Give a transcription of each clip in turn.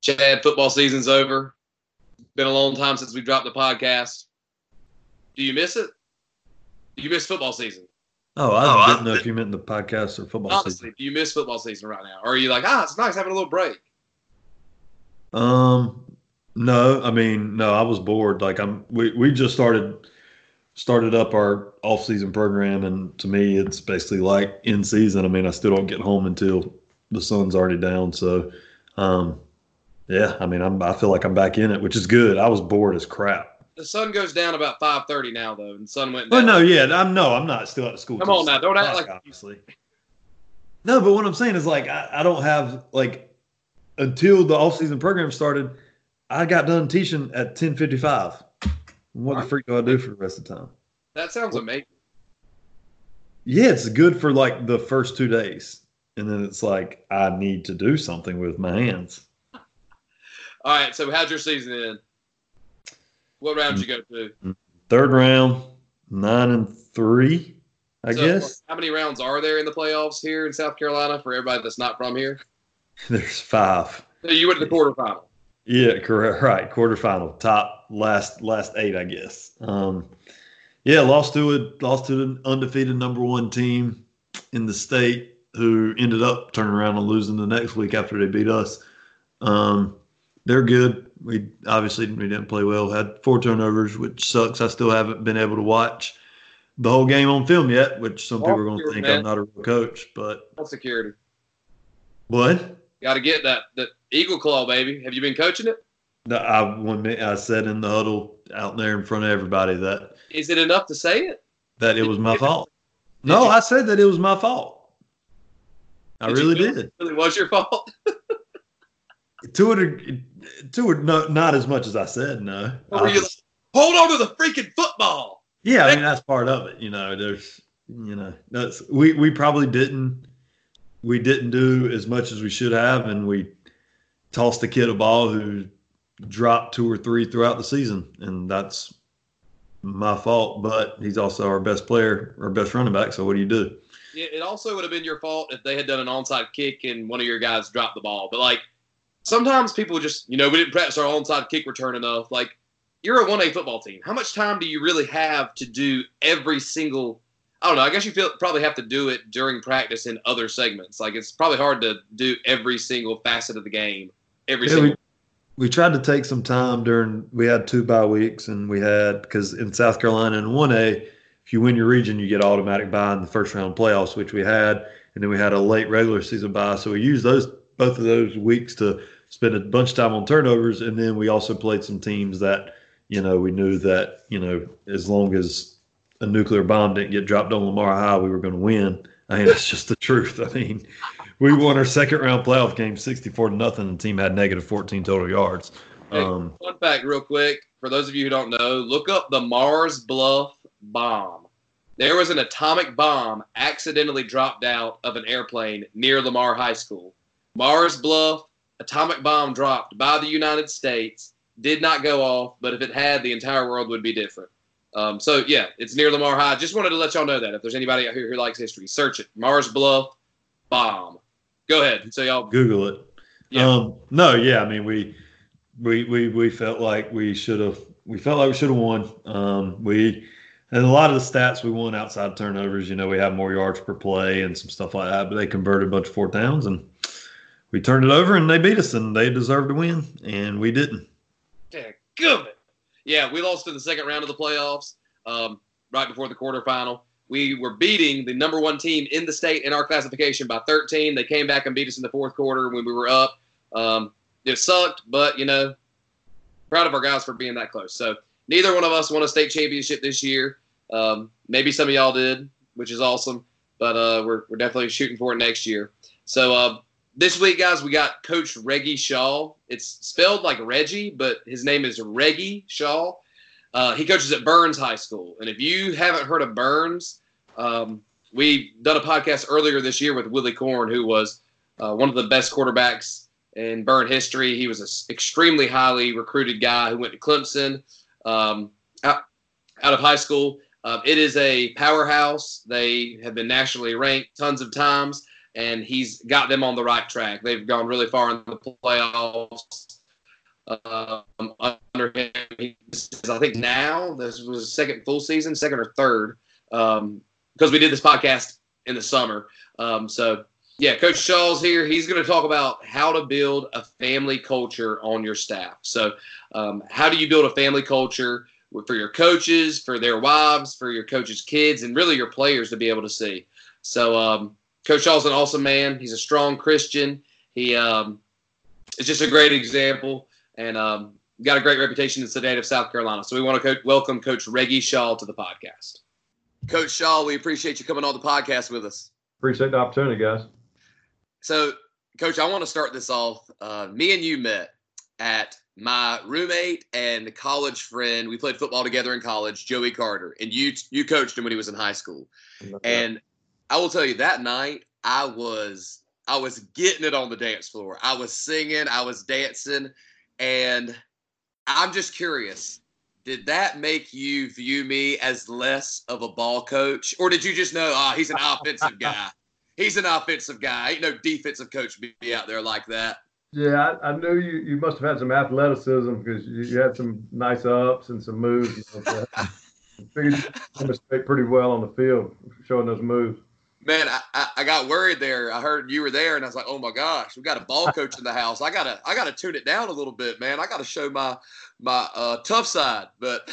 Chad, football season's over. Been a long time since we dropped the podcast. Do you miss it? Do you miss football season? Oh, I oh, didn't know if you meant the podcast or football honestly, season. do you miss football season right now? Or are you like, ah, it's nice having a little break? Um, no, I mean, no, I was bored. Like I'm, we, we just started started up our off season program, and to me, it's basically like in season. I mean, I still don't get home until the sun's already down. So, um, yeah, I mean, I'm I feel like I'm back in it, which is good. I was bored as crap. The sun goes down about five thirty now, though, and the sun went. Down. Well, no, yeah, I'm no, I'm not still at school. Come on now, don't act like obviously. No, but what I'm saying is like I, I don't have like until the off season program started, I got done teaching at 10:55. What the freak do I do for the rest of the time? That sounds amazing. Yeah, it's good for like the first two days, and then it's like I need to do something with my hands. All right. So how'd your season end? What round did you go to? Third round, nine and three. I so guess. How many rounds are there in the playoffs here in South Carolina for everybody that's not from here? There's five. So you went to the quarterfinal. Yeah, correct. Right, quarterfinal, top last last eight, I guess. Um, yeah, lost to a lost to an undefeated number one team in the state, who ended up turning around and losing the next week after they beat us. Um, they're good. We obviously we didn't play well. Had four turnovers, which sucks. I still haven't been able to watch the whole game on film yet, which some people are going to think man. I'm not a real coach. But what security? What? Got to get that that eagle claw, baby. Have you been coaching it? No, I when I said in the huddle out there in front of everybody that. Is it enough to say it? That it was my fault. No, I said that it was my fault. I did really did. It really was your fault. to it, to it, no, not as much as I said. No. Um, like, Hold on to the freaking football. Yeah, I mean that's part of it. You know, there's, you know, that's we we probably didn't we didn't do as much as we should have, and we tossed the kid a ball who dropped two or three throughout the season, and that's my fault. But he's also our best player, our best running back. So what do you do? It also would have been your fault if they had done an onside kick and one of your guys dropped the ball. But like sometimes people just, you know, we didn't practice our onside kick return enough. Like you're a 1A football team. How much time do you really have to do every single I don't know. I guess you feel probably have to do it during practice in other segments. Like it's probably hard to do every single facet of the game every yeah, single. We, we tried to take some time during. We had two bye weeks, and we had because in South Carolina in one A, if you win your region, you get automatic bye in the first round playoffs, which we had, and then we had a late regular season bye. So we used those both of those weeks to spend a bunch of time on turnovers, and then we also played some teams that you know we knew that you know as long as a nuclear bomb didn't get dropped on Lamar High, we were going to win. I mean, it's just the truth. I mean, we won our second round playoff game 64 to nothing. And the team had negative 14 total yards. Um, fun fact, real quick, for those of you who don't know, look up the Mars Bluff bomb. There was an atomic bomb accidentally dropped out of an airplane near Lamar High School. Mars Bluff atomic bomb dropped by the United States did not go off, but if it had, the entire world would be different. Um, so yeah, it's near Lamar High. Just wanted to let y'all know that if there's anybody out here who likes history, search it. Mars Bluff bomb. Go ahead. So y'all Google it. Yeah. Um, no, yeah. I mean, we we we we felt like we should have. We felt like we should have won. Um, we and a lot of the stats we won outside turnovers. You know, we have more yards per play and some stuff like that. But they converted a bunch of fourth downs and we turned it over and they beat us and they deserved to win and we didn't. Yeah, good yeah, we lost in the second round of the playoffs, um, right before the quarterfinal. We were beating the number one team in the state in our classification by 13. They came back and beat us in the fourth quarter when we were up. Um, it sucked, but you know, proud of our guys for being that close. So neither one of us won a state championship this year. Um, maybe some of y'all did, which is awesome. But uh, we're we're definitely shooting for it next year. So uh, this week, guys, we got Coach Reggie Shaw. It's spelled like Reggie, but his name is Reggie Shaw. Uh, he coaches at Byrnes High School. And if you haven't heard of Byrnes, um, we done a podcast earlier this year with Willie Korn, who was uh, one of the best quarterbacks in Burn history. He was an extremely highly recruited guy who went to Clemson um, out, out of high school. Uh, it is a powerhouse. They have been nationally ranked tons of times and he's got them on the right track. They've gone really far in the playoffs. um, under him. I think now this was second full season, second or third, because um, we did this podcast in the summer. Um, so yeah, Coach Shaw's here. He's going to talk about how to build a family culture on your staff. So, um, how do you build a family culture for your coaches, for their wives, for your coaches' kids, and really your players to be able to see? So, um, Coach Shaw's an awesome man. He's a strong Christian. He um, is just a great example and um, got a great reputation in the state of South Carolina. So, we want to co- welcome Coach Reggie Shaw to the podcast. Coach Shaw, we appreciate you coming on the podcast with us. Appreciate the opportunity, guys. So, Coach, I want to start this off. Uh, me and you met at my roommate and college friend. We played football together in college, Joey Carter, and you you coached him when he was in high school. And I will tell you that night I was I was getting it on the dance floor. I was singing, I was dancing, and I'm just curious. Did that make you view me as less of a ball coach, or did you just know, ah, oh, he's an offensive guy? he's an offensive guy. Ain't no defensive coach be out there like that. Yeah, I, I knew you. You must have had some athleticism because you, you had some nice ups and some moves. You know, figured you demonstrate pretty well on the field, showing those moves. Man, I, I got worried there. I heard you were there, and I was like, "Oh my gosh, we got a ball coach in the house. I gotta I gotta tune it down a little bit, man. I gotta show my my uh, tough side." But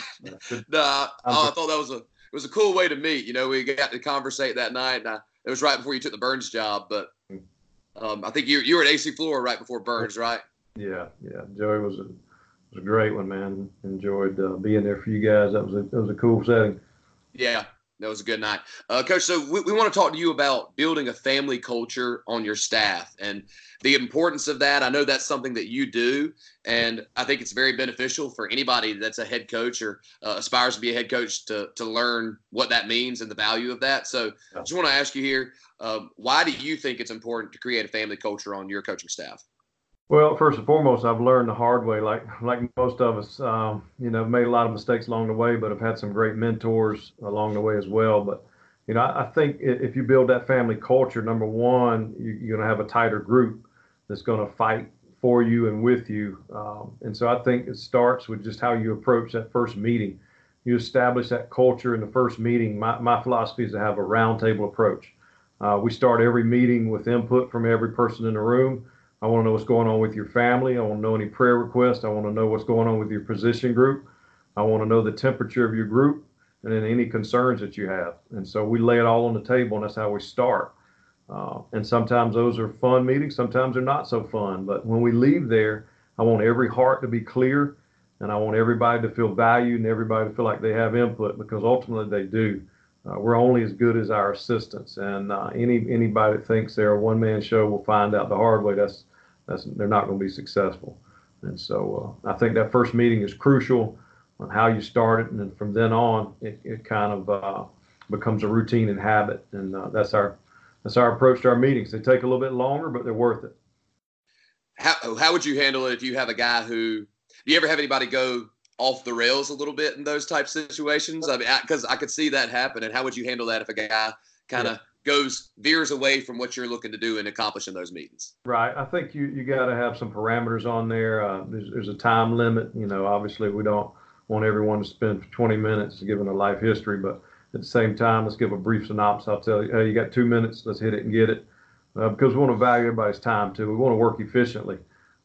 nah, oh, I thought that was a it was a cool way to meet. You know, we got to conversate that night, and I it was right before you took the Byrnes job, but um, I think you you were at AC Flora right before Byrnes, right? Yeah, yeah. Joey was a was a great one, man. Enjoyed uh, being there for you guys. That was a that was a cool setting. Yeah, that was a good night, uh, Coach. So we, we want to talk to you about building a family culture on your staff and the importance of that. I know that's something that you do, and I think it's very beneficial for anybody that's a head coach or uh, aspires to be a head coach to to learn what that means and the value of that. So I just want to ask you here, um, why do you think it's important to create a family culture on your coaching staff? Well, first and foremost, I've learned the hard way. Like like most of us, um, you know, I've made a lot of mistakes along the way, but I've had some great mentors along the way as well. But you know, I, I think if you build that family culture, number one, you, are going to have a tighter group that's going to fight for you and with you. Um, and so I think it starts with just how you approach that first meeting. You establish that culture in the first meeting. My, my philosophy is to have a roundtable approach. Uh, we start every meeting with input from every person in the room. I want to know what's going on with your family. I want to know any prayer requests. I want to know what's going on with your position group. I want to know the temperature of your group and then any concerns that you have. And so we lay it all on the table, and that's how we start. Uh, and sometimes those are fun meetings, sometimes they're not so fun. But when we leave there, I want every heart to be clear, and I want everybody to feel valued and everybody to feel like they have input because ultimately they do. Uh, we're only as good as our assistants, and uh, any anybody that thinks they're a one man show will find out the hard way. That's that's they're not going to be successful. And so uh, I think that first meeting is crucial on how you start it, and then from then on, it, it kind of uh, becomes a routine and habit, and uh, that's our that's our approach to our meetings. They take a little bit longer, but they're worth it. How how would you handle it if you have a guy who? Do you ever have anybody go off the rails a little bit in those type situations? I mean, because I, I, could see that happen. And how would you handle that if a guy kind of yeah. goes veers away from what you're looking to do and accomplish in those meetings? Right. I think you you got to have some parameters on there. Uh, there's, there's a time limit. You know, obviously we don't want everyone to spend 20 minutes giving a life history, but at the same time, let's give a brief synopsis. I'll tell you, hey, you got two minutes. Let's hit it and get it. Uh, because we want to value everybody's time too. We want to work efficiently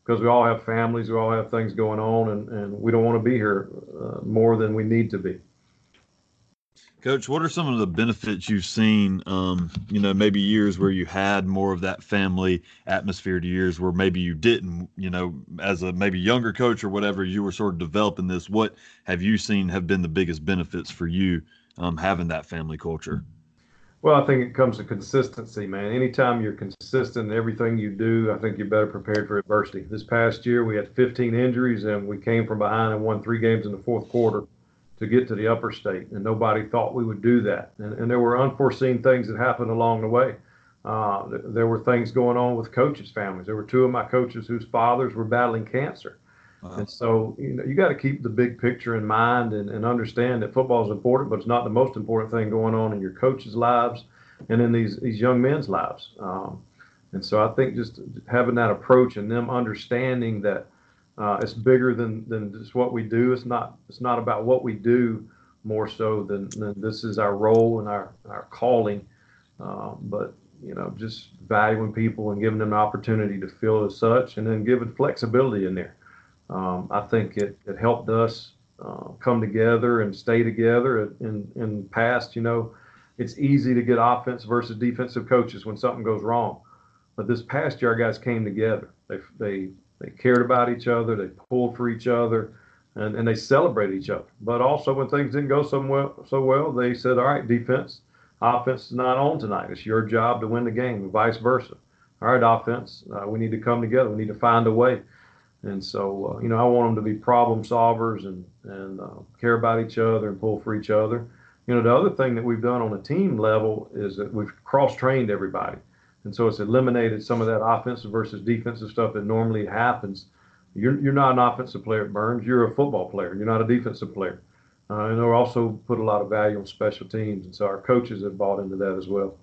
because we all have families, we all have things going on, and, and we don't want to be here uh, more than we need to be. Coach, what are some of the benefits you've seen? Um, you know, maybe years where you had more of that family atmosphere to years where maybe you didn't. You know, as a maybe younger coach or whatever, you were sort of developing this. What have you seen have been the biggest benefits for you um, having that family culture? Well, I think it comes to consistency, man. Anytime you're consistent in everything you do, I think you're better prepared for adversity. This past year, we had 15 injuries and we came from behind and won three games in the fourth quarter to get to the upper state. And nobody thought we would do that. And, and there were unforeseen things that happened along the way. Uh, there were things going on with coaches' families. There were two of my coaches whose fathers were battling cancer. Wow. And so, you know, you got to keep the big picture in mind and, and understand that football is important, but it's not the most important thing going on in your coaches' lives and in these these young men's lives. Um, and so, I think just having that approach and them understanding that Uh, it's bigger than than just what we do. It's not it's not about what we do more so than, than this is our role and our our calling. Um, but you know, just valuing people and giving them an opportunity to feel as such, and then giving flexibility in there. Um, I think it, it helped us uh, come together and stay together. In in past, you know, it's easy to get offense versus defensive coaches when something goes wrong. But this past year, our guys came together. They they they cared about each other. They pulled for each other, and, and they celebrated each other. But also, when things didn't go so well, so well, they said, "All right, defense, offense is not on tonight. It's your job to win the game, and vice versa. All right, offense, uh, we need to come together. We need to find a way." And so, uh, you know, I want them to be problem solvers and and uh, care about each other and pull for each other. You know, the other thing that we've done on a team level is that we've cross trained everybody. And so it's eliminated some of that offensive versus defensive stuff that normally happens. You're, you're not an offensive player at Byrnes. You're a football player. You're not a defensive player. Uh, and we also put a lot of value on special teams. And so our coaches have bought into that as well.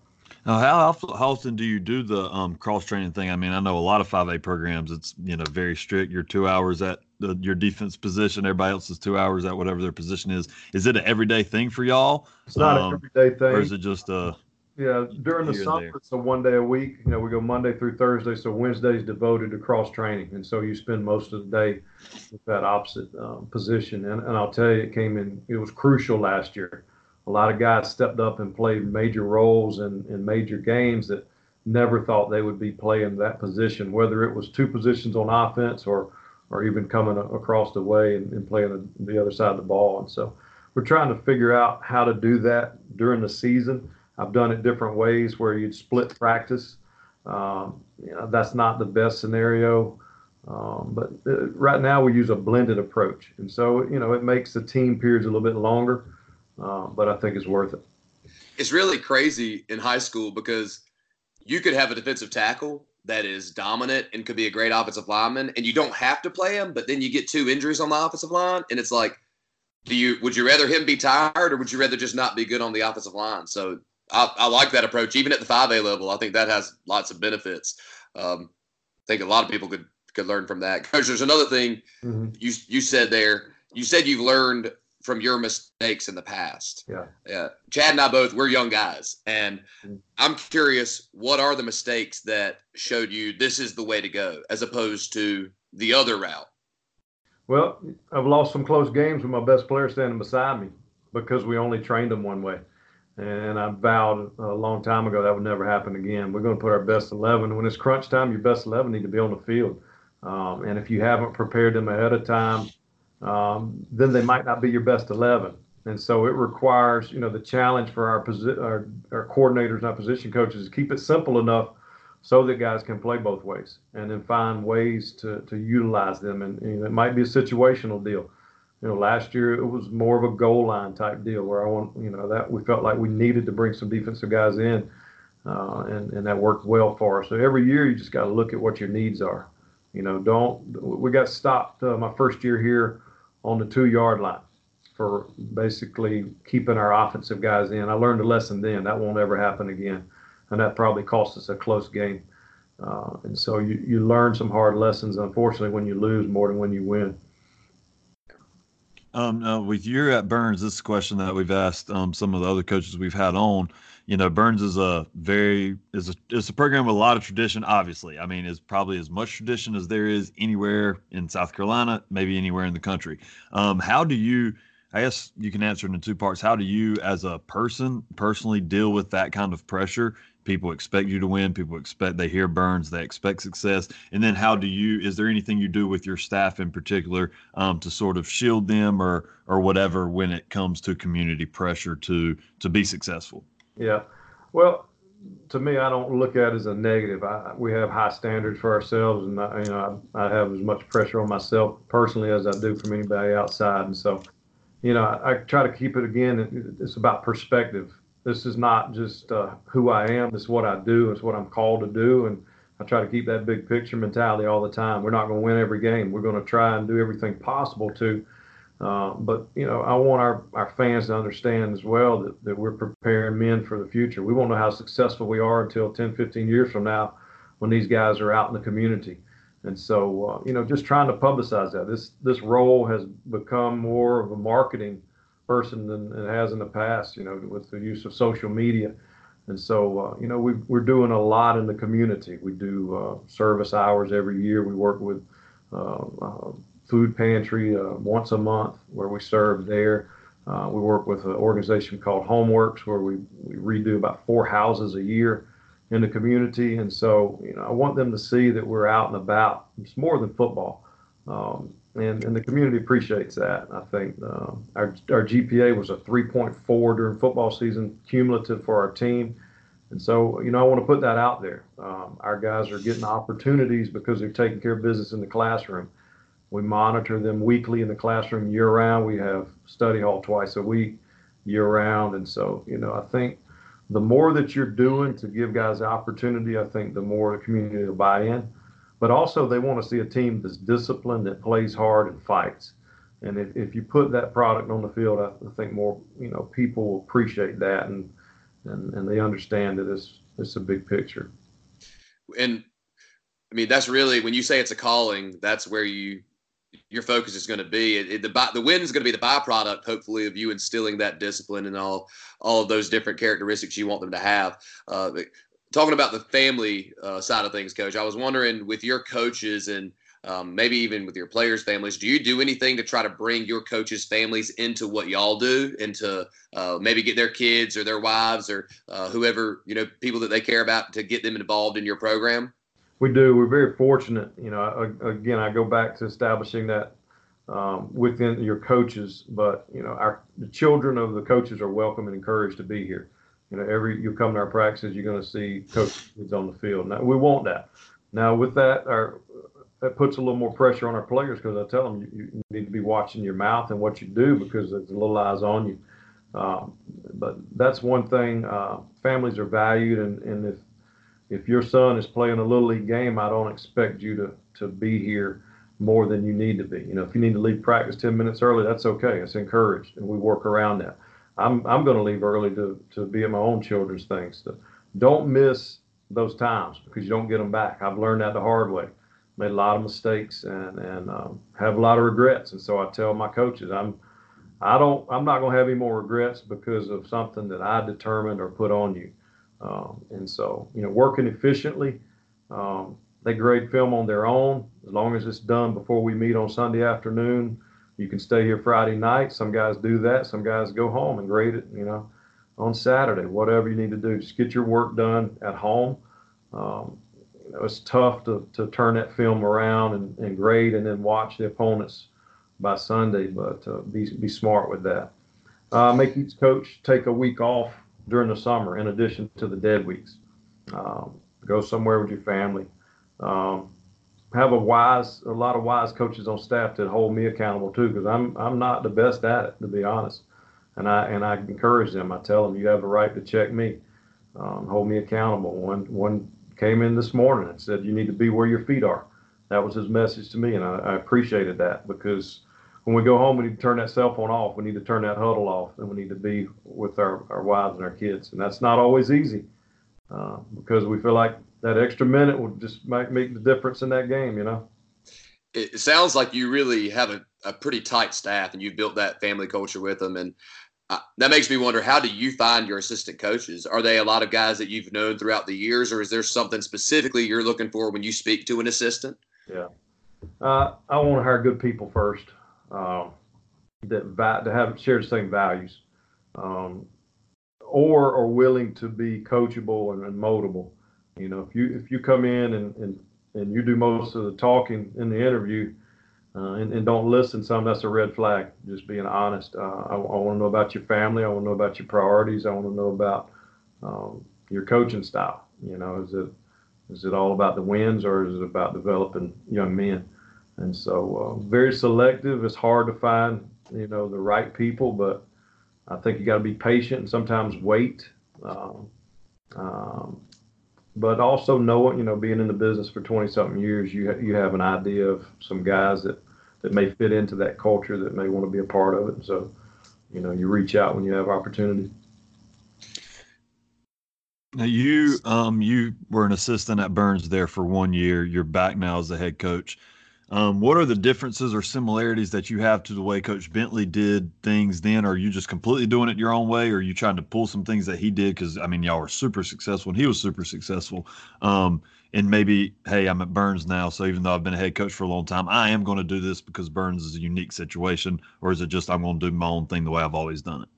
Now, how, how often do you do the um, cross training thing? I mean, I know a lot of 5A programs, it's, you know, very strict. You're two hours at the, your defense position. Everybody else is two hours at whatever their position is. Is it an everyday thing for y'all? It's not um, an everyday thing. Or is it just a yeah, during the summer, it's a one day a week. You know, we go Monday through Thursday, so Wednesday's devoted to cross training, and so you spend most of the day with that opposite um, position. And, and I'll tell you, it came in. It was crucial last year. A lot of guys stepped up and played major roles in, in major games that never thought they would be playing that position, whether it was two positions on offense or or even coming across the way and, and playing the, the other side of the ball. And so we're trying to figure out how to do that during the season I've done it different ways where you'd split practice. Um, you know, that's not the best scenario, um, but uh, right now we use a blended approach, and so you know it makes the team periods a little bit longer, uh, but I think it's worth it. It's really crazy in high school because you could have a defensive tackle that is dominant and could be a great offensive lineman, and you don't have to play him, but then you get two injuries on the offensive line, and it's like, do you would you rather him be tired or would you rather just not be good on the offensive line? So I, I, like that approach, even at the 5A level. I think that has lots of benefits. Um, I think a lot of people could could learn from that. Coach, there's another thing mm-hmm. you you said there. You said you've learned from your mistakes in the past. Yeah. Yeah. Chad and I both we're young guys, and mm-hmm. I'm curious, what are the mistakes that showed you this is the way to go, as opposed to the other route? Well, I've lost some close games with my best player standing beside me because we only trained them one way. And I vowed a long time ago that would never happen again. We're going to put our best 11. When it's crunch time, your best 11 need to be on the field. Um, and if you haven't prepared them ahead of time, um, then they might not be your best 11. And so it requires, you know, the challenge for our, posi- our, our coordinators and our position coaches is keep it simple enough so that guys can play both ways and then find ways to, to utilize them. And, and it might be a situational deal you know, last year it was more of a goal line type deal where I want, you know, that we felt like we needed to bring some defensive guys in, uh, and and that worked well for us. So every year you just got to look at what your needs are. You know, don't we got stopped uh, my first year here on the two yard line for basically keeping our offensive guys in. I learned a lesson then that won't ever happen again, and that probably cost us a close game. Uh, and so you, you learn some hard lessons, unfortunately, when you lose more than when you win. Um, uh, with you at Byrnes, this is a question that we've asked um, some of the other coaches we've had on. You know, Byrnes is a very is a it's a program with a lot of tradition. Obviously, I mean, is probably as much tradition as there is anywhere in South Carolina, maybe anywhere in the country. Um, how do you? I guess you can answer it in two parts. How do you, as a person, personally deal with that kind of pressure people expect you to win people expect they hear Byrnes they expect success and then how do you is there anything you do with your staff in particular um, to sort of shield them or or whatever when it comes to community pressure to to be successful yeah well to me, I don't look at it as a negative. I, we have high standards for ourselves, and I, you know, I, I, have as much pressure on myself personally as I do from anybody outside. And so, you know, I, I try to keep it again. It's about perspective. This is not just uh, who I am. This is what I do. It's what I'm called to do. And I try to keep that big picture mentality all the time. We're not going to win every game. We're going to try and do everything possible to. Uh, but you know, I want our, our fans to understand as well that, that we're preparing men for the future. We won't know how successful we are until 10, 15 years from now when these guys are out in the community. And so, uh, you know, just trying to publicize that. This this role has become more of a marketing person than it has in the past. You know, with the use of social media. And so, uh, you know, we, we're doing a lot in the community. We do uh, service hours every year. We work with uh, uh food pantry uh, once a month where we serve there. Uh, we work with an organization called Homeworks where we, we redo about four houses a year in the community. And so, you know, I want them to see that we're out and about. It's more than football. Um, and, and the community appreciates that. I think uh, our, our GPA was a 3.4 during football season, cumulative for our team. And so, you know, I want to put that out there. Um, our guys are getting opportunities because they're taking care of business in the classroom. We monitor them weekly in the classroom year round. We have study hall twice a week year round. And so, you know, I think the more that you're doing to give guys opportunity, I think the more the community will buy in. But also, they want to see a team that's disciplined, that plays hard and fights. And if, if you put that product on the field, I, think more, you know, people will appreciate that and, and, and they understand that it's, it's a big picture. And I mean, that's really, when you say it's a calling, that's where you your focus is going to be. It, it, the the win is going to be the byproduct, hopefully, of you instilling that discipline and all all of those different characteristics you want them to have. Uh, talking about the family uh, side of things, Coach, I was wondering with your coaches and um, maybe even with your players' families, do you do anything to try to bring your coaches' families into what y'all do, and to uh, maybe get their kids or their wives or uh, whoever you know people that they care about to get them involved in your program? We do. We're very fortunate. You know, again, I go back to establishing that um, within your coaches, but you know, our the children of the coaches are welcome and encouraged to be here. You know, every you come to our practices, you're going to see coaches on the field. Now, we want that. Now, with that, our that puts a little more pressure on our players because I tell them you, you, need to be watching your mouth and what you do because there's a little eyes on you. Um, but that's one thing. Uh, families are valued, and, and if if your son is playing a little league game, I don't expect you to to be here more than you need to be. You know, if you need to leave practice 10 minutes early, that's okay. It's encouraged, and we work around that. I'm I'm going to leave early to to be at my own children's things. To, don't miss those times because you don't get them back. I've learned that the hard way. Made a lot of mistakes and and um, have a lot of regrets. And so I tell my coaches, I'm I don't I'm not going to have any more regrets because of something that I determined or put on you. Um, and so, you know, working efficiently, um, they grade film on their own as long as it's done before we meet on Sunday afternoon. You can stay here Friday night. Some guys do that. Some guys go home and grade it, you know, on Saturday. Whatever you need to do, just get your work done at home. Um, you know, it's tough to, to turn that film around and, and grade and then watch the opponents by Sunday, but uh, be, be smart with that. Uh, make each coach take a week off during the summer in addition to the dead weeks. Um, go somewhere with your family. Um, have a wise, a lot of wise coaches on staff that hold me accountable too, because I'm I'm not the best at it to be honest, and I and I encourage them. I tell them you have a right to check me, um, hold me accountable. One one came in this morning and said you need to be where your feet are. That was his message to me, and I, I appreciated that because when we go home, we need to turn that cell phone off. We need to turn that huddle off, and we need to be with our, our wives and our kids. And that's not always easy uh, because we feel like that extra minute will just make, make the difference in that game, you know? It sounds like you really have a, a pretty tight staff and you've built that family culture with them. And uh, that makes me wonder how do you find your assistant coaches? Are they a lot of guys that you've known throughout the years, or is there something specifically you're looking for when you speak to an assistant? Yeah. Uh, I want to hire good people first um, that va- to have share the same values, um, or are willing to be coachable and, and moldable. You know, if you if you come in and, and and you do most of the talking in the interview uh, and, and, don't listen some, that's a red flag. Just being honest. Uh, I, I want to know about your family. I want to know about your priorities. I want to know about um, your coaching style. You know, is it is it all about the wins or is it about developing young men? And so, uh, very selective. It's hard to find, you know, the right people, but I think you got to be patient and sometimes wait. Um, um, but also knowing, you know, being in the business for 20 something years, you ha- you have an idea of some guys that that may fit into that culture that may want to be a part of it. So, you know, you reach out when you have opportunity. Now you um you were an assistant at Byrnes there for one year. You're back now as the head coach. Um, what are the differences or similarities that you have to the way Coach Bentley did things then? Are you just completely doing it your own way, or are you trying to pull some things that he did? Because I mean, y'all were super successful, and he was super successful. Um, and maybe, hey, I'm at Byrnes now, so even though I've been a head coach for a long time, I am going to do this because Byrnes is a unique situation, or is it just I'm going to do my own thing the way I've always done it?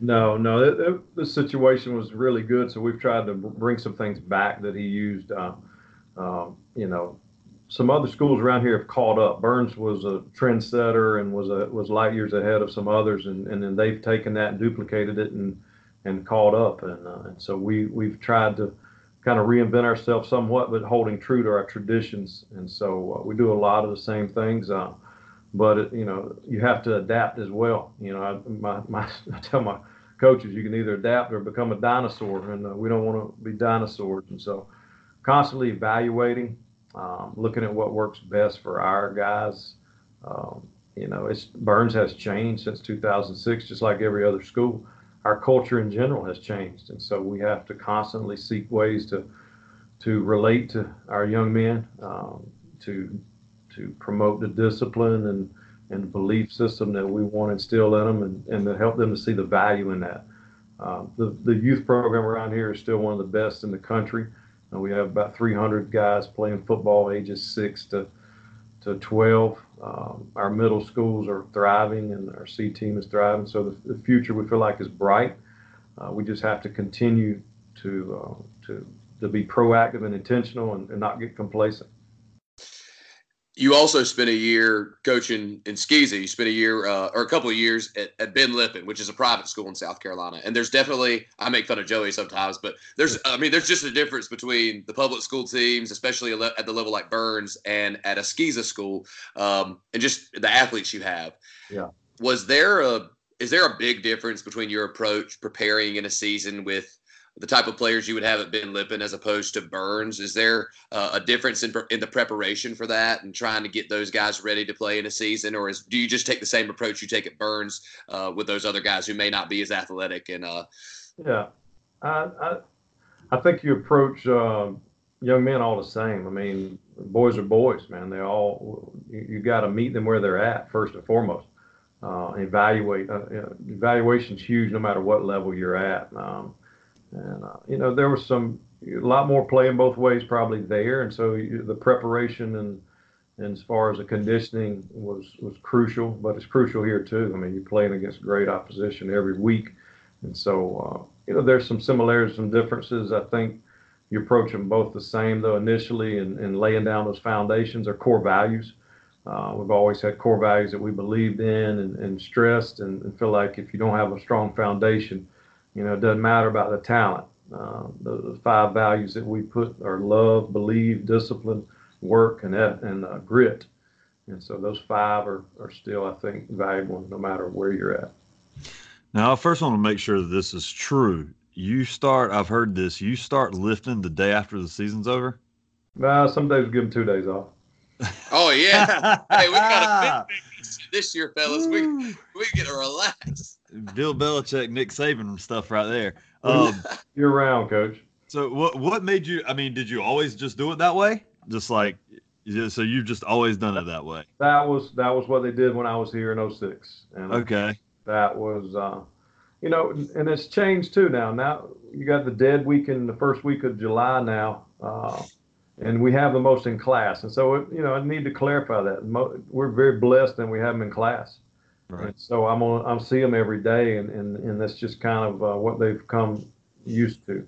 No, no, the situation was really good, so we've tried to bring some things back that he used. Uh, uh, you know, some other schools around here have caught up. Byrnes was a trendsetter and was a was light years ahead of some others, and, and then they've taken that and duplicated it and and caught up. And, uh, and so we we've tried to kind of reinvent ourselves somewhat, but holding true to our traditions. And so uh, we do a lot of the same things. Uh, but it, you know, you have to adapt as well. You know, I, my, my, I tell my coaches you can either adapt or become a dinosaur, and uh, we don't want to be dinosaurs. And so, constantly evaluating um, looking at what works best for our guys. Um, you know, it's Byrnes has changed since 2006, just like every other school. Our culture in general has changed, and so we have to constantly seek ways to to relate to our young men, um, to to promote the discipline and and belief system that we want to instill in them, and, and to help them to see the value in that. Um, the the youth program around here is still one of the best in the country. And we have about 300 guys playing football ages 6 to, to 12. Um, our middle schools are thriving and our C team is thriving. So the, the future we feel like is bright. Uh, we just have to continue to, uh, to, to be proactive and intentional and, and not get complacent you also spent a year coaching in Skeezy. You spent a year uh, or a couple of years at, at, Ben Lippen, which is a private school in South Carolina. And there's definitely I make fun of Joey sometimes, but there's I mean there's just a difference between the public school teams, especially at the level like Byrnes and at a Skeezy school, um, and just the athletes you have. Yeah. Was there a is there a big difference between your approach preparing in a season with the type of players you would have at Ben Lippen as opposed to Byrnes? Is there uh, a difference in, in the preparation for that and trying to get those guys ready to play in a season, or is do you just take the same approach you take at Byrnes uh, with those other guys who may not be as athletic? And uh... yeah, I, I, I think you approach uh, young men all the same. I mean, boys are boys, man. They all you, you got to meet them where they're at first and foremost. Uh, evaluate uh, evaluation's huge no matter what level you're at. Um, and uh, you know there was some a lot more playing both ways probably there, and so you, the preparation and and as far as the conditioning was was crucial, but it's crucial here too. I mean, you're playing against great opposition every week, and so uh, you know there's some similarities, some differences. I think you approach them both the same though initially, and, and laying down those foundations, or core values. Uh, we've always had core values that we believed in and, and stressed, and, and feel like if you don't have a strong foundation, you know, it doesn't matter about the talent. Uh, the, the, five values that we put are love, believe, discipline, work, and and uh, grit. And so those five are, are still, I think, valuable no matter where you're at. Now, I first want to make sure that this is true. You start, I've heard this, you start lifting the day after the season's over? Nah, some days we give them two days off. Oh, yeah. hey, we got a big this year, fellas. We, we get to relax. Bill Belichick, Nick Saban stuff right there. Um, You're around, coach. So what what made you? I mean, did you always just do it that way? Just like so you've just always done it that way. That was that was what they did when I was here in 06. And okay. That was uh, you know, and it's changed too now. Now you got the dead week in the first week of July now. Uh, and we have the most in class. And so, it, you know, I need to clarify that. We're very blessed and we have them in class. Right. So I'm on, I'm see them every day, and, and, and that's just kind of uh, what they've come used to.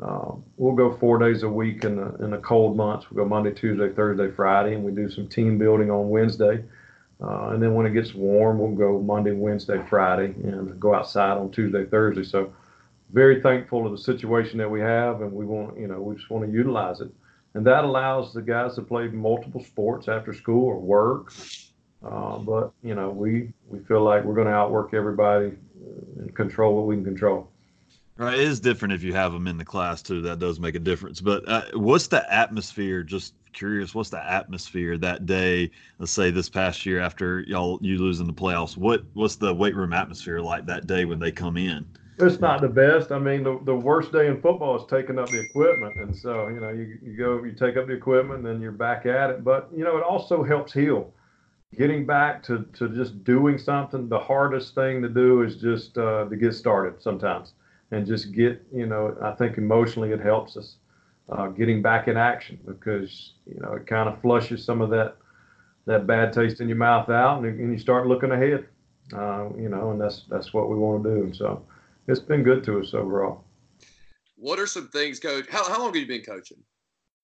Uh, we'll go four days a week in the in the cold months. We go Monday, Tuesday, Thursday, Friday, and we do some team building on Wednesday. Uh, and then when it gets warm, we'll go Monday, Wednesday, Friday, and go outside on Tuesday, Thursday. So very thankful of the situation that we have, and we want you know we just want to utilize it, and that allows the guys to play multiple sports after school or work uh, but you know, we we feel like we're going to outwork everybody and control what we can control. Right, it is different if you have them in the class too. That does make a difference. But uh, what's the atmosphere? Just curious, what's the atmosphere that day? Let's say this past year after y'all you losing the playoffs. What what's the weight room atmosphere like that day when they come in? it's not the best. I mean, the, the worst day in football is taking up the equipment, and so you know, you, you go, you take up the equipment, and then you're back at it. But you know, it also helps heal. Getting back to to just doing something. The hardest thing to do is just uh, to get started sometimes, and just get. You know, I think emotionally it helps us uh, getting back in action because you know it kind of flushes some of that that bad taste in your mouth out, and, and you start looking ahead. Uh, you know, and that's that's what we want to do. And so it's been good to us overall. What are some things, Coach? How, how long have you been coaching?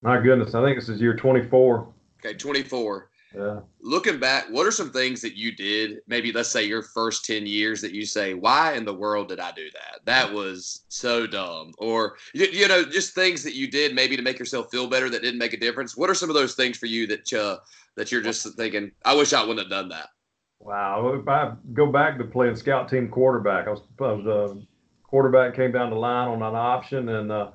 My goodness, I think this is year 24. Okay, 24. Yeah. Looking back, what are some things that you did? Maybe let's say your first 10 years that you say, why in the world did I do that? That was so dumb. Or, you, you know, just things that you did maybe to make yourself feel better that didn't make a difference. What are some of those things for you that, uh, that you're just thinking, I wish I wouldn't have done that? Wow. If I go back to playing scout team quarterback, I was, I was uh, quarterback came down the line on an option, and uh,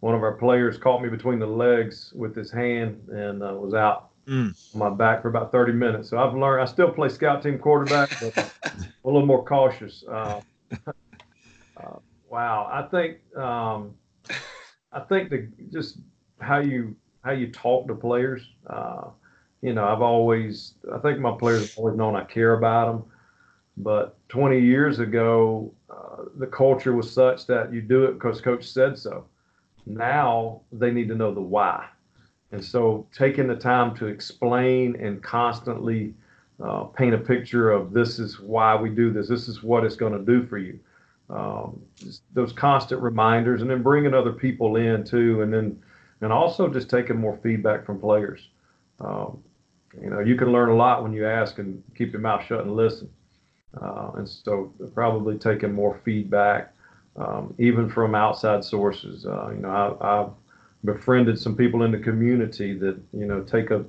one of our players caught me between the legs with his hand and uh, was out mm. on my back for about 30 minutes. So I've learned. I still play scout team quarterback, but uh, a little more cautious. Uh, uh, wow. I think um, I think the just how you how you talk to players. Uh, you know, I've always I think my players have always known I care about them. But 20 years ago, uh, the culture was such that you do it because coach said so. Now they need to know the why. And so taking the time to explain and constantly uh, paint a picture of this is why we do this, this is what it's going to do for you. Um, those constant reminders, and then bringing other people in too, and then and also just taking more feedback from players. Um, you know, you can learn a lot when you ask and keep your mouth shut and listen. Uh, and so probably taking more feedback, um, even from outside sources. Uh, you know, I, have befriended some people in the community that you know take a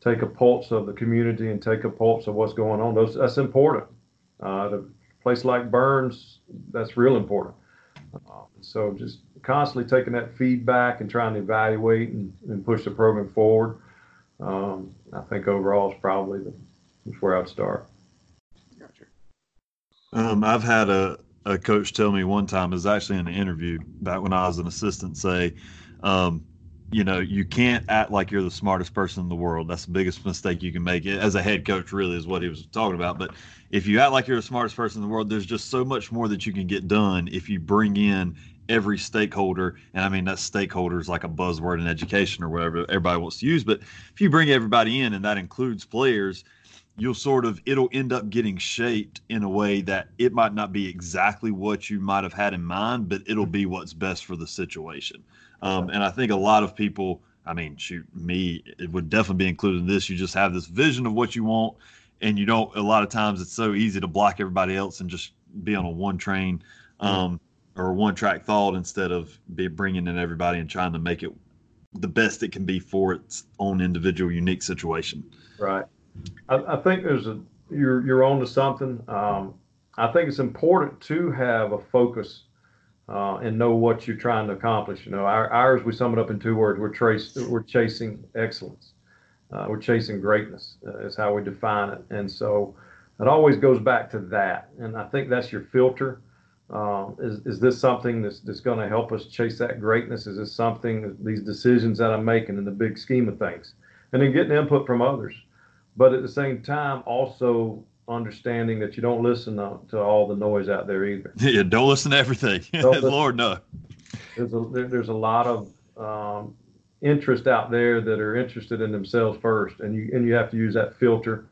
take a pulse of the community and take a pulse of what's going on. Those that's important. Uh, a place like Byrnes, that's real important. Uh, so just constantly taking that feedback and trying to evaluate and, and push the program forward. Um, I think overall is probably the, is where I'd start. Um, I've had a, a coach tell me one time, is actually in an interview back when I was an assistant, say, um, you know, you can't act like you're the smartest person in the world. That's the biggest mistake you can make. As a head coach, really, is what he was talking about. But if you act like you're the smartest person in the world, there's just so much more that you can get done if you bring in every stakeholder. And I mean, that stakeholder is like a buzzword in education or whatever everybody wants to use. But if you bring everybody in, and that includes players, you'll sort of it'll end up getting shaped in a way that it might not be exactly what you might have had in mind, but it'll be what's best for the situation. Um, and I think a lot of people, I mean, shoot, me, it would definitely be included in this. You just have this vision of what you want, and you don't. A lot of times, it's so easy to block everybody else and just be on a one train um, or one track thought instead of be bringing in everybody and trying to make it the best it can be for its own individual unique situation. Right. I, I think there's a you're you're on to something. Um, I think it's important to have a focus uh, and know what you're trying to accomplish. You know, our, ours we sum it up in two words: we're trace we're chasing excellence. Uh, we're chasing greatness uh, is how we define it, and so it always goes back to that. And I think that's your filter. Um, is, is this something that's, that's going to help us chase that greatness? Is this something, these decisions that I'm making in the big scheme of things? And then getting input from others but at the same time, also understanding that you don't listen to, to all the noise out there either. Yeah, don't listen to everything. Listen. Lord, no. There's a there, there's a lot of um, interest out there that are interested in themselves first, and you and you have to use that filter,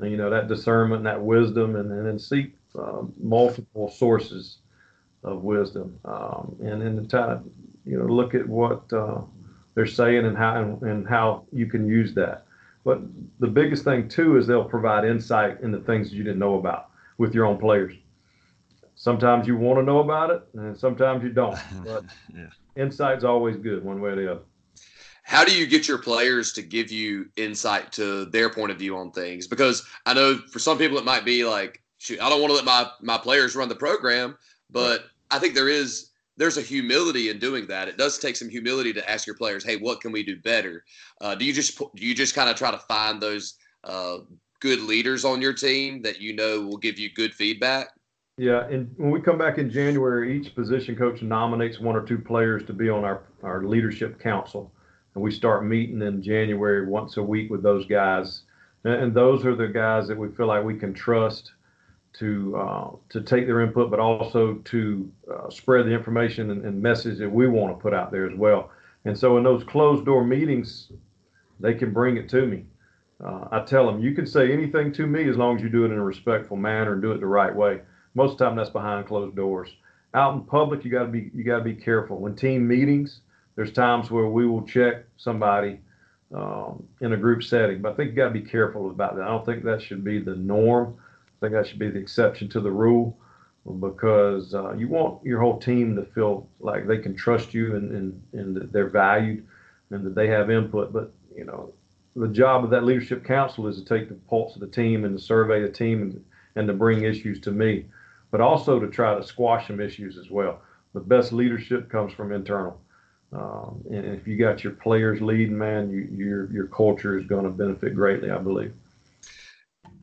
and, you know, that discernment, and that wisdom, and, and then seek um, multiple sources of wisdom, um, and then to you know look at what uh, they're saying and how and, and how you can use that. But the biggest thing too is they'll provide insight into things you didn't know about with your own players. Sometimes you want to know about it, and sometimes you don't. But yeah. insight's always good, one way or the other. How do you get your players to give you insight to their point of view on things? Because I know for some people it might be like, shoot, I don't want to let my my players run the program, but right. I think there is there's a humility in doing that. It does take some humility to ask your players, "Hey, what can we do better?" Uh, do you just do you just kind of try to find those uh, good leaders on your team that you know will give you good feedback? Yeah, and when we come back in January, each position coach nominates one or two players to be on our, our leadership council. And we start meeting in January once a week with those guys. And, and those are the guys that we feel like we can trust to uh, to take their input, but also to uh, spread the information and, and, message that we want to put out there as well. And so in those closed door meetings, they can bring it to me. Uh, I tell them you can say anything to me as long as you do it in a respectful manner and do it the right way. Most of the time, that's behind closed doors. Out in public, you got to be you got to be careful. When team meetings, there's times where we will check somebody um, in a group setting, but I think you got to be careful about that. I don't think that should be the norm. I think that should be the exception to the rule because uh, you want your whole team to feel like they can trust you and, and, and that they're valued and that they have input. But, you know, the job of that leadership council is to take the pulse of the team and to survey the team and, and to bring issues to me, but also to try to squash some issues as well. The best leadership comes from internal. Um, and if you got your players leading, man, you, your your culture is going to benefit greatly, I believe.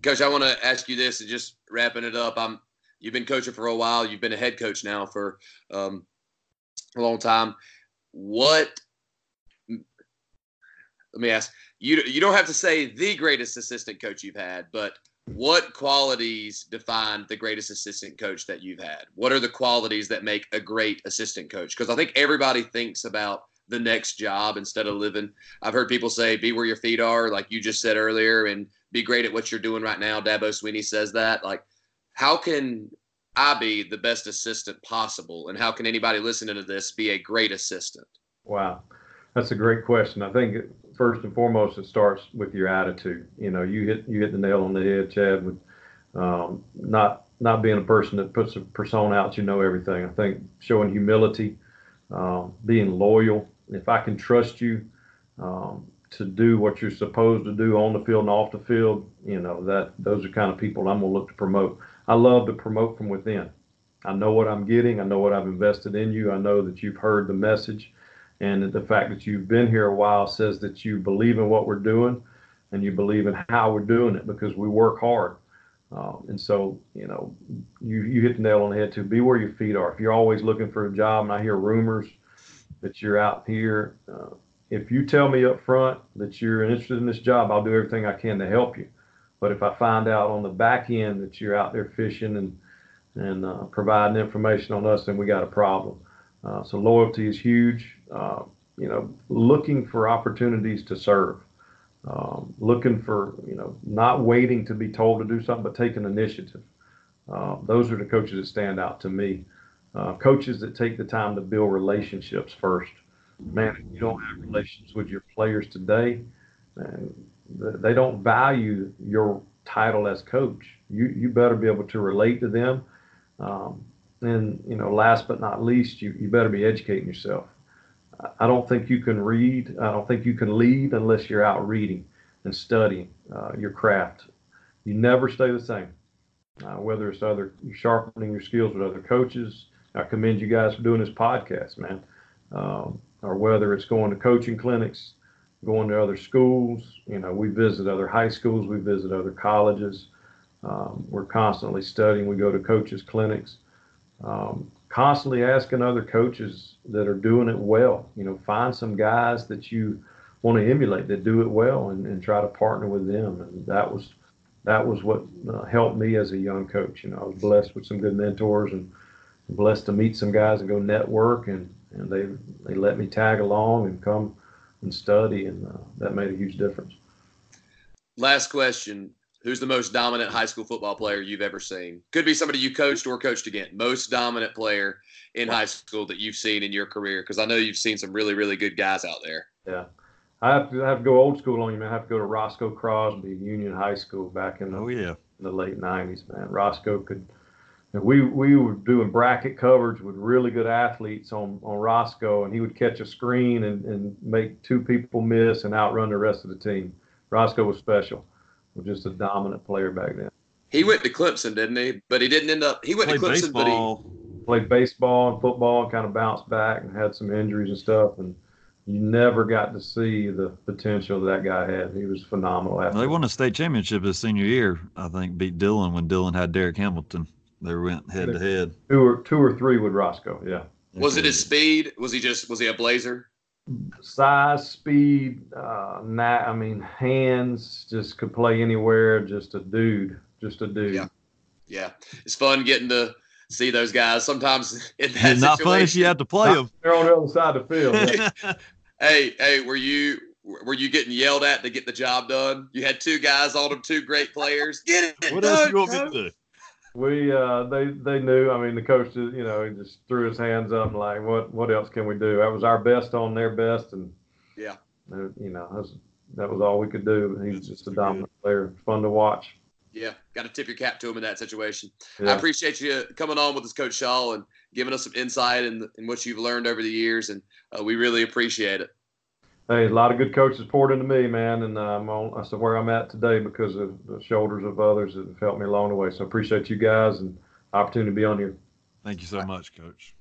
Coach, I want to ask you this, and just wrapping it up. I'm you've been coaching for a while. You've been a head coach now for um, a long time. What? Let me ask you. You don't have to say the greatest assistant coach you've had, but what qualities define the greatest assistant coach that you've had? What are the qualities that make a great assistant coach? Because I think everybody thinks about the next job instead of living. I've heard people say, be where your feet are, like you just said earlier, and be great at what you're doing right now. Dabo Swinney says that. Like, how can I be the best assistant possible? And how can anybody listening to this be a great assistant? Wow. That's a great question. I think first and foremost, it starts with your attitude. You know, you hit you hit the nail on the head, Chad, with um, not not being a person that puts a persona out. You know everything. I think showing humility, um, being loyal. If I can trust you um, to do what you're supposed to do on the field and off the field, you know that those are kind of people I'm gonna look to promote. I love to promote from within. I know what I'm getting. I know what I've invested in you. I know that you've heard the message. And the fact that you've been here a while says that you believe in what we're doing and you believe in how we're doing it because we work hard. Um, and so, you know, you, you hit the nail on the head too. Be where your feet are. If you're always looking for a job and I hear rumors that you're out here, uh, if you tell me up front that you're interested in this job, I'll do everything I can to help you. But if I find out on the back end that you're out there fishing and and uh, providing information on us, then we got a problem. Uh, so loyalty is huge. Uh, you know, looking for opportunities to serve, um, looking for you know not waiting to be told to do something, but taking initiative. Uh, those are the coaches that stand out to me. Uh, coaches that take the time to build relationships first. Man, if you don't have relations with your players today, man, they don't value your title as coach. You you better be able to relate to them. Um, and you know, last but not least, you, you better be educating yourself. I don't think you can read. I don't think you can lead unless you're out reading and studying uh, your craft. You never stay the same. Uh, whether it's other sharpening your skills with other coaches, I commend you guys for doing this podcast, man. Um, or whether it's going to coaching clinics, going to other schools. You know, we visit other high schools, we visit other colleges. Um, we're constantly studying. We go to coaches clinics um, constantly asking other coaches that are doing it well. You know, find some guys that you want to emulate that do it well, and, and try to partner with them. And that was that was what uh, helped me as a young coach. You know, I was blessed with some good mentors and blessed to meet some guys and go network, and and they they let me tag along and come and study, and uh, that made a huge difference. Last question Who's the most dominant high school football player you've ever seen? Could be somebody you coached or coached against. Most dominant player in high school that you've seen in your career? Because I know you've seen some really, really good guys out there. Yeah. I have to I have to go old school on you, man. I have to go to Roscoe Crosby, Union High School back in the, oh, yeah. in the late '90s, man. Roscoe could. We we were doing bracket coverage with really good athletes on on Roscoe, and he would catch a screen and, and make two people miss and outrun the rest of the team. Roscoe was special was just a dominant player back then. He went to Clemson, didn't he? But he didn't end up. He went played to Clemson, baseball. but he played baseball and football and kind of bounced back and had some injuries and stuff. And you never got to see the potential that guy had. He was phenomenal. After. They won a state championship his senior year. I think beat Dillon when Dillon had Derek Hamilton. They went head to head. Two or two or three with Roscoe. Yeah. Was it his speed? Was he just was he a blazer? Size, speed, uh, not, I mean, hands, just could play anywhere. Just a dude. Just a dude. Yeah. Yeah. It's fun getting to see those guys. Sometimes in that It's not fun if you have to play them. They're on the other side of the field. Hey, hey, were you were you getting yelled at to get the job done? You had two guys on them, two great players. Get it what done, else you want me to do? We uh, they they knew. I mean, the coach, just, you know, he just threw his hands up and like, what what else can we do? That was our best on their best, and Yeah. uh, you know, that was, that was all we could do. He's just a dominant player. Fun to watch. Yeah, got to tip your cap to him in that situation. I appreciate you coming on with us, Coach Shaw, and giving us some insight in, in what you've learned over the years, and uh, we really appreciate it. Hey, a lot of good coaches poured into me, man, and uh, I'm on. That's where I'm at today because of the shoulders of others that have helped me along the way. So appreciate you guys and opportunity to be on here. Thank you so much, Coach.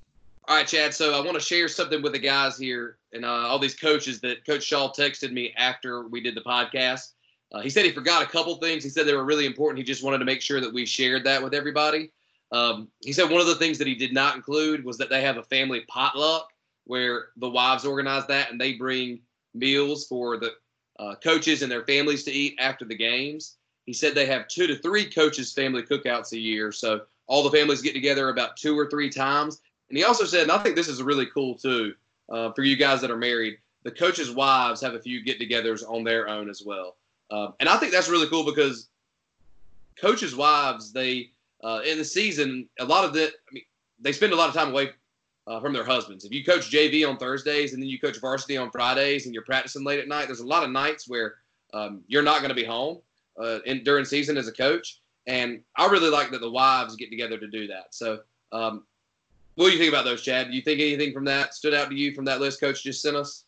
All right, Chad. So I want to share something with the guys here and uh, all these coaches that Coach Shaw texted me after we did the podcast. Uh, he said he forgot a couple things. He said they were really important. He just wanted to make sure that we shared that with everybody. Um, he said one of the things that he did not include was that they have a family potluck where the wives organize that and they bring meals for the uh, coaches and their families to eat after the games. He said they have two to three coaches' family cookouts a year. So all the families get together about two or three times. And he also said, and I think this is really cool too, uh, for you guys that are married, the coaches' wives have a few get togethers on their own as well. Um, and I think that's really cool because coaches' wives, they, uh, in the season, a lot of the, I mean, they spend a lot of time away uh, from their husbands. If you coach JV on Thursdays and then you coach varsity on Fridays and you're practicing late at night, there's a lot of nights where um, you're not going to be home uh, in, during season as a coach. And I really like that the wives get together to do that. So, um, what do you think about those, Chad? Do you think anything from that stood out to you from that list Coach just sent us?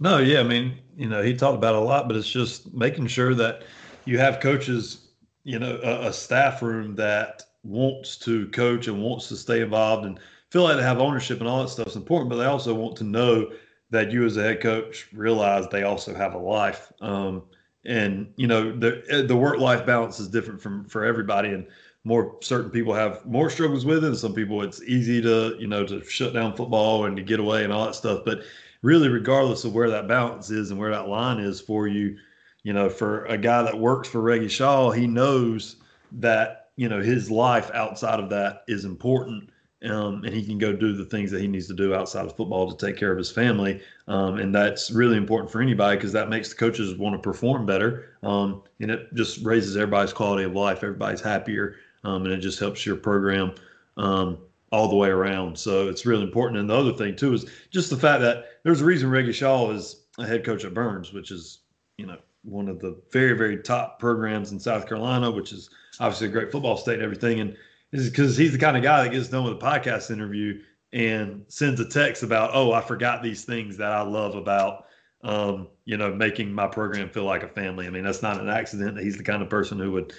No, yeah, I mean, you know, he talked about a lot, but it's just making sure that you have coaches, you know, a, a staff room that wants to coach and wants to stay involved and feel like they have ownership and all that stuff is important, but they also want to know that you as a head coach realize they also have a life. Um, and you know, the the work life balance is different from for everybody, and more certain people have more struggles with it. And some people it's easy to you know to shut down football and to get away and all that stuff, but really regardless of where that balance is and where that line is for you you know for a guy that works for reggie shaw he knows that you know his life outside of that is important um, and he can go do the things that he needs to do outside of football to take care of his family um, and that's really important for anybody because that makes the coaches want to perform better um, and it just raises everybody's quality of life everybody's happier um, and it just helps your program um, all the way around. So it's really important. And the other thing too is just the fact that there's a reason Reggie Shaw is a head coach at Byrnes, which is you know one of the very very top programs in South Carolina, which is obviously a great football state and everything. And is because he's the kind of guy that gets done with a podcast interview and sends a text about, oh, I forgot these things that I love about. Um, you know, making my program feel like a family. I mean, that's not an accident. He's the kind of person who would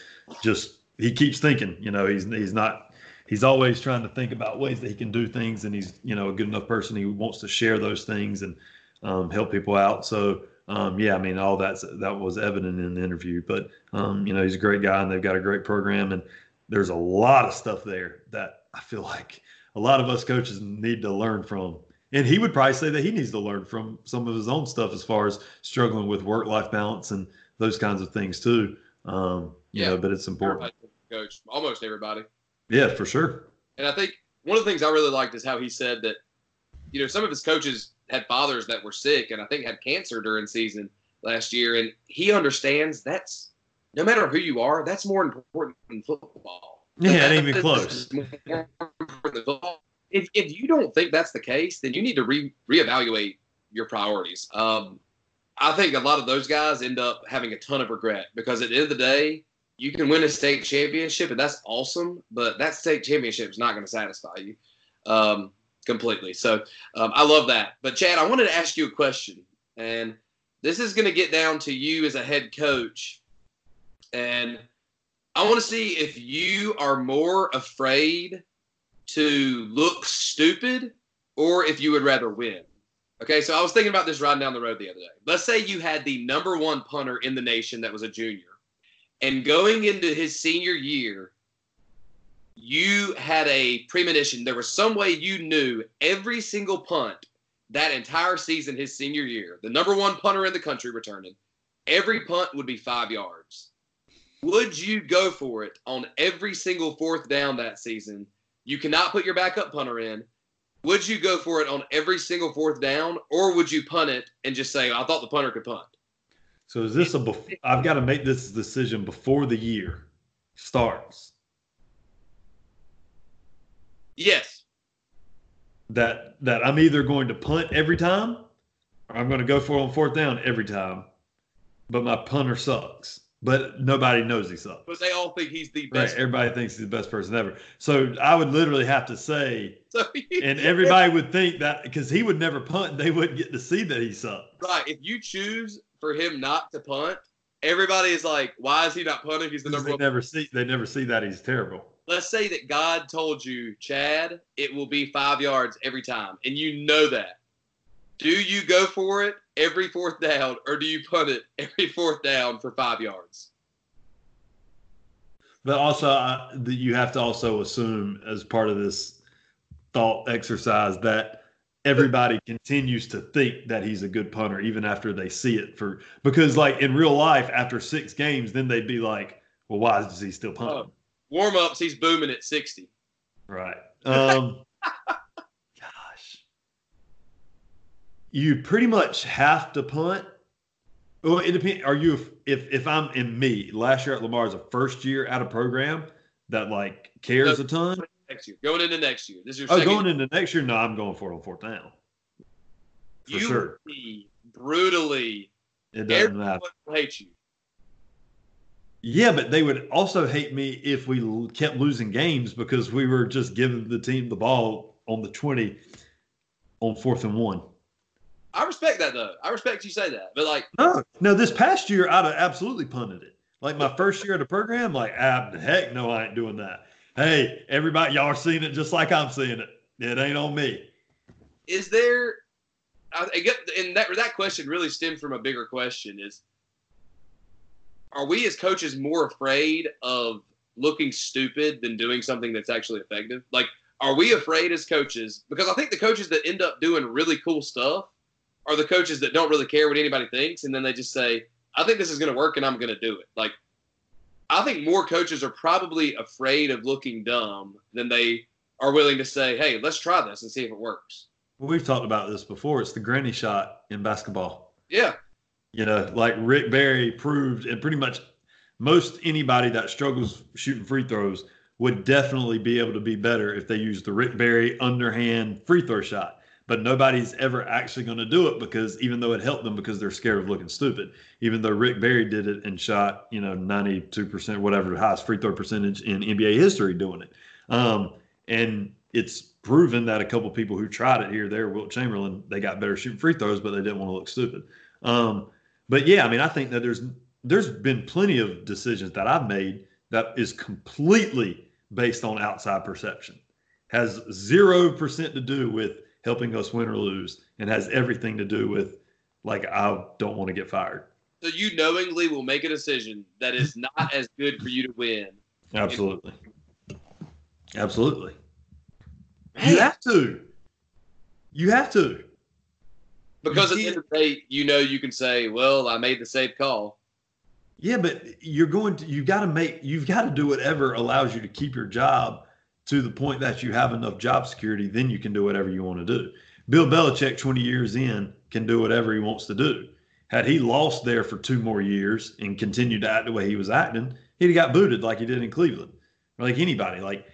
just he keeps thinking. You know, he's he's not he's always trying to think about ways that he can do things and he's you know a good enough person he wants to share those things and um, help people out so um, yeah i mean all that's that was evident in the interview but um, you know he's a great guy and they've got a great program and there's a lot of stuff there that i feel like a lot of us coaches need to learn from and he would probably say that he needs to learn from some of his own stuff as far as struggling with work life balance and those kinds of things too um, you Yeah. know but it's important Everybody, Coach, almost everybody. yeah for sure And I think one of the things I really liked is how he said that, you know, some of his coaches had fathers that were sick and I think had cancer during season last year. And he understands that's no matter who you are, that's more important than football. yeah it ain't even close More important than football. If, if you don't think that's the case, then you need to re reevaluate your priorities. Um, I think a lot of those guys end up having a ton of regret because at the end of the day, you can win a state championship and that's awesome, but that state championship is not going to satisfy you um, completely. So um, I love that. But Chad, I wanted to ask you a question, and this is going to get down to you as a head coach, and I want to see if you are more afraid to look stupid or if you would rather win. Okay, so I was thinking about this riding down the road the other day. Let's say you had the number one punter in the nation that was a junior, and going into his senior year, you had a premonition. There was some way you knew every single punt that entire season, his senior year, the number one punter in the country returning, every punt would be five yards. Would you go for it on every single fourth down that season? You cannot put your backup punter in. Would you go for it on every single fourth down, or would you punt it and just say, "I thought the punter could punt"? So is this a? Bef- I've got to make this decision before the year starts. Yes. That that I'm either going to punt every time, or I'm going to go for it on fourth down every time, but my punter sucks. But nobody knows he sucks. But they all think he's the Right. best. Everybody thinks he's the best person ever. So I would literally have to say, So and everybody would think that because he would never punt, they wouldn't get to see that he sucks. right. If you choose for him not to punt, everybody is like, "Why is he not punting? He's the number They one." never see they never see that he's terrible. Let's say that God told you, Chad, it will be five yards every time, and you know that. Do you go for it every fourth down, or do you punt it every fourth down for five yards? But also, that you have to also assume as part of this thought exercise that everybody continues to think that he's a good punter even after they see it for because like in real life after six games then they'd be like well why is he still punting Warm ups, he's booming at 60. right um gosh you pretty much have to punt well it depends are you if if i'm in me last year at lamar is a first year out of program that like cares a ton Next year, going into next year. This is your Oh, second. going into next year, no, I'm going for it on fourth down. For you sure. brutally. It doesn't matter. hate you. Yeah, but they would also hate me if we l- kept losing games because we were just giving the team the ball on the 20 on fourth and one. I respect that though. I respect you say that, but like, No, no, this past year, I'd have absolutely punted it. Like my first year of the program, like, ah, the heck no, I ain't doing that. Hey, everybody, y'all are seeing it just like I'm seeing it. It ain't on me. is there? I, I get, and that that question really stemmed from a bigger question: is are we as coaches more afraid of looking stupid than doing something that's actually effective? Like, are we afraid as coaches? Because I think the coaches that end up doing really cool stuff are the coaches that don't really care what anybody thinks, and then they just say, "I think this is going to work, and I'm going to do it." Like, I think more coaches are probably afraid of looking dumb than they are willing to say, "Hey, let's try this and see if it works." We've talked about this before. It's the granny shot in basketball. Yeah, You know, like Rick Barry proved, and pretty much most anybody that struggles shooting free throws would definitely be able to be better if they use the Rick Barry underhand free throw shot. But nobody's ever actually going to do it because even though it helped them because they're scared of looking stupid, even though Rick Barry did it and shot, you know, 92%, whatever the highest free throw percentage in NBA history doing it. Um, and it's proven that a couple people who tried it here, there, Wilt Chamberlain, they got better shooting free throws, but they didn't want to look stupid. Um, but yeah, I mean, I think that there's there's been plenty of decisions that I've made that is completely based on outside perception, has zero percent to do with helping us win or lose, and has everything to do with like I don't want to get fired. So you knowingly will make a decision that is not as good for you to win. Absolutely, absolutely. Man. You have to. You have to. Because at the end of the day, you know you can say, Well, I made the safe call. Yeah, but you're going to you've got to make you've got to do whatever allows you to keep your job to the point that you have enough job security. Then you can do whatever you want to do. Bill Belichick, 20 years in, can do whatever he wants to do. Had he lost there for two more years and continued to act the way he was acting, he'd have got booted like he did in Cleveland. Like anybody, like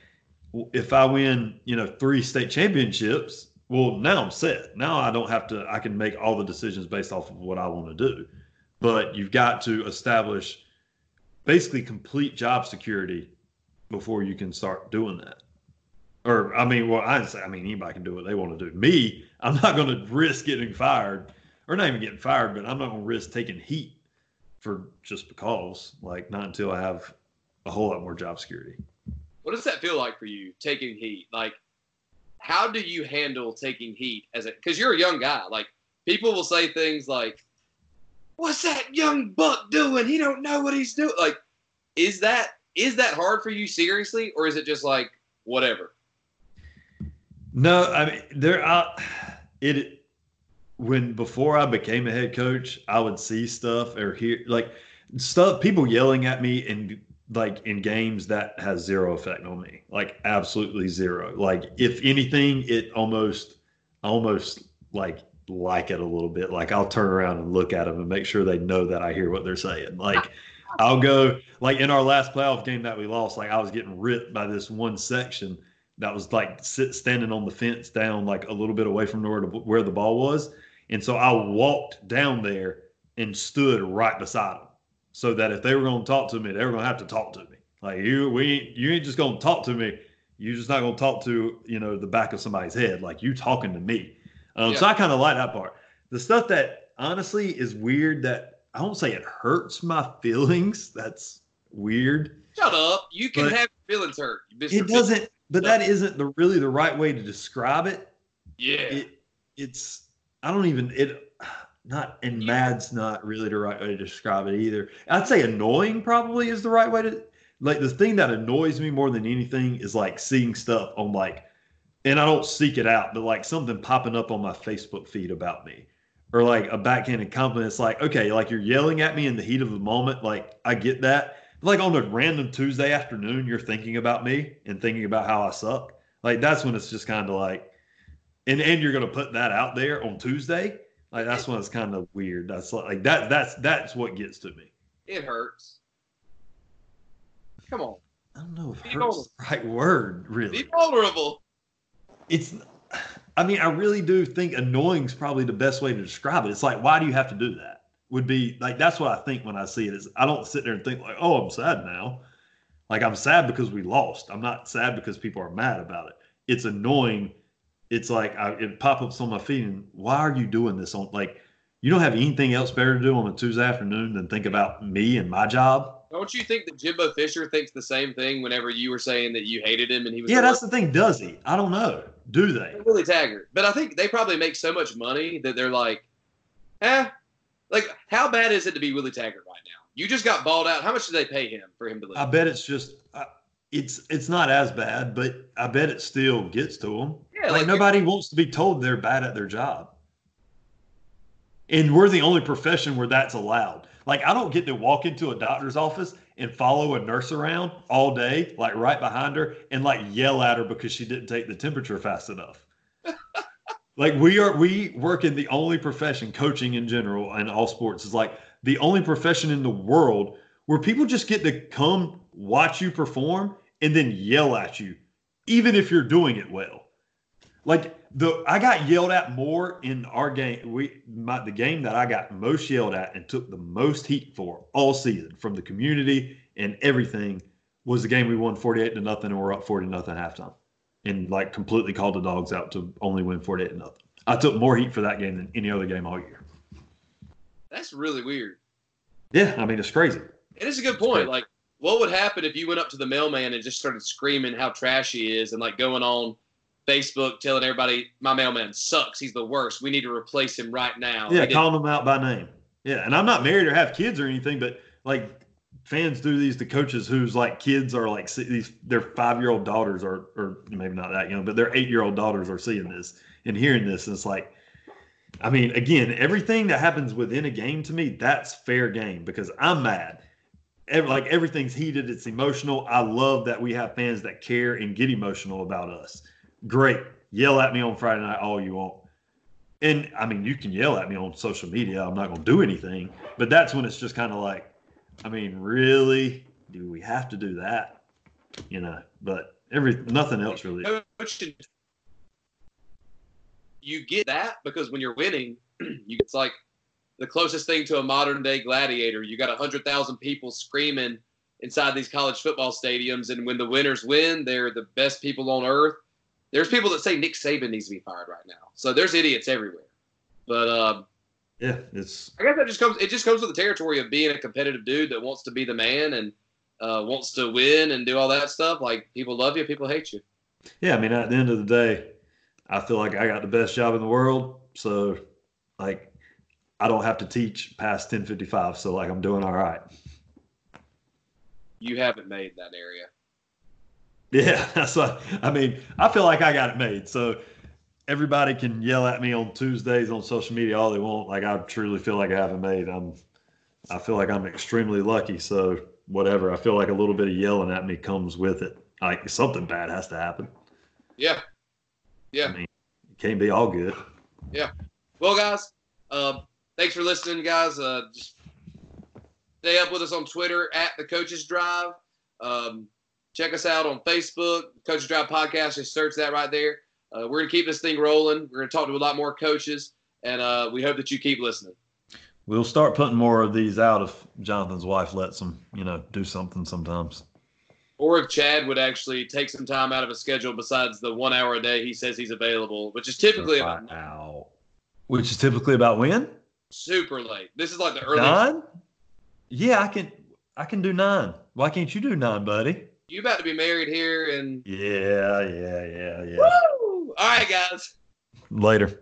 if I win, you know, three state championships, well, now I'm set. Now I don't have to. I can make all the decisions based off of what I want to do but you've got to establish basically complete job security before you can start doing that. Or I mean, well, I say I mean anybody can do what they want to do. Me, I'm not going to risk getting fired, or not even getting fired, but I'm not going to risk taking heat for just because. Like not until I have a whole lot more job security. What does that feel like for you, taking heat? Like, how do you handle taking heat as a because you're a young guy. Like people will say things like, What's that young buck doing? He don't know what he's doing. Like, is that is that hard for you seriously, or is it just like whatever? No, I mean there. I, it when before I became a head coach, I would see stuff or hear like stuff people yelling at me and like in games that has zero effect on me like absolutely zero. Like if anything it almost almost like like it a little bit. Like i'll turn around and look at them and make sure they know that i hear what they're saying. Like i'll go like in our last playoff game that we lost like i was getting ripped by this one section that was like sit, standing on the fence down like a little bit away from where, where the ball was and so i walked down there and stood right beside them so that if they were going to talk to me, they were going to have to talk to me. Like you, we, you ain't just going to talk to me. You're just not going to talk to you know the back of somebody's head. Like you talking to me. Um, yeah. So I kind of like that part. The stuff that honestly is weird that I don't say it hurts my feelings. That's weird. Shut up. You can have feelings hurt. Mr. It doesn't. But that isn't the really the right way to describe it. Yeah. It, it's. I don't even. It not and mad's not really the right way to describe it either. I'd say annoying probably is the right way to like the thing that annoys me more than anything is like seeing stuff on like and I don't seek it out, but like something popping up on my Facebook feed about me. Or like a backhanded compliment. It's like, okay, like you're yelling at me in the heat of the moment. Like I get that. Like on a random Tuesday afternoon, you're thinking about me and thinking about how I suck. Like that's when it's just kind of like, and and you're gonna put that out there on Tuesday like that's when it's kind of weird. That's like that. That's that's what gets to me. It hurts. Come on. I don't know if Be hurts the right word. Really. Be vulnerable. It's. I mean, I really do think annoying is probably the best way to describe it. It's like, why do you have to do that? Would be like that's what I think when I see it. Is I don't sit there and think like, oh, I'm sad now. Like I'm sad because we lost. I'm not sad because people are mad about it. It's annoying it's like I, it pop ups on my feed and why are you doing this on like you don't have anything else better to do on a Tuesday afternoon than think about me and my job. Don't you think that Jimbo Fisher thinks the same thing whenever you were saying that you hated him and he was? Yeah, that's the thing. Does he? I don't know. Do they? Willie Taggart, but I think they probably make so much money that they're like, eh, like how bad is it to be Willie Taggart right now? You just got balled out. How much did they pay him for him to leave? I bet it's just. It's it's not as bad, but I bet it still gets to them. Yeah, like, like nobody wants to be told they're bad at their job. And we're the only profession where that's allowed. Like I don't get to walk into a doctor's office and follow a nurse around all day, like right behind her, and like yell at her because she didn't take the temperature fast enough. like we are we work in the only profession, coaching in general and all sports is like the only profession in the world where people just get to come watch you perform and then yell at you, even if you're doing it well. Like the I got yelled at more in our game. We my, the game that I got most yelled at and took the most heat for all season from the community and everything was the game we won 48 to nothing and we're up 40 to nothing halftime. And like completely called the dogs out to only win 48 to nothing. I took more heat for that game than any other game all year. That's really weird. Yeah, I mean it's crazy. It is a good point. Like what would happen if you went up to the mailman and just started screaming how trash he is and like going on Facebook telling everybody my mailman sucks. He's the worst. We need to replace him right now. Yeah, calling him out by name. Yeah, and I'm not married or have kids or anything, but like fans do these to coaches whose like kids are like these their five year old daughters are or maybe not that young, but their eight year old daughters are seeing this and hearing this, and it's like. I mean, again, everything that happens within a game to me, that's fair game because I'm mad every, like everything's heated, it's emotional. I love that we have fans that care and get emotional about us. Great. Yell at me on Friday night all you want. And I mean, you can yell at me on social media. I'm not going to do anything. But that's when it's just kind of like, I mean, really? Do we have to do that? You know, but every nothing else really. You get that because when you're winning, you it's like the closest thing to a modern day gladiator. You got a hundred thousand people screaming inside these college football stadiums, and when the winners win, they're the best people on earth. There's people that say Nick Saban needs to be fired right now. So there's idiots everywhere. But um, yeah, it's. I guess that just comes. It just comes with the territory of being a competitive dude that wants to be the man and uh, wants to win and do all that stuff. Like people love you, people hate you. Yeah, I mean, at the end of the day, I feel like I got the best job in the world. So, like, I don't have to teach past 1055, so like I'm doing all right. you haven't made that area. Yeah, that's what I mean. I feel like I got it made. So everybody can yell at me on Tuesdays on social media all they want. Like I truly feel like I haven't made. I'm I feel like I'm extremely lucky. So whatever. I feel like a little bit of yelling at me comes with it. Like something bad has to happen. Yeah. Yeah. I mean, it can't be all good. Yeah. Well, guys, uh, thanks for listening, guys. Uh, just stay up with us on Twitter at the Coaches Drive. Um, check us out on Facebook, Coaches Drive Podcast. Just search that right there. Uh, we're gonna keep this thing rolling. We're gonna talk to a lot more coaches, and uh, we hope that you keep listening. We'll start putting more of these out if Jonathan's wife lets him, you know, do something sometimes. Or if Chad would actually take some time out of his schedule besides the one hour a day he says he's available, which is typically about Wow. Which is typically about when? super late. This is like the early. Nine? Yeah, I can I can do nine. Why can't you do nine, buddy? You about to be married here, and Yeah, yeah, yeah, yeah. woo! All right, guys. Later.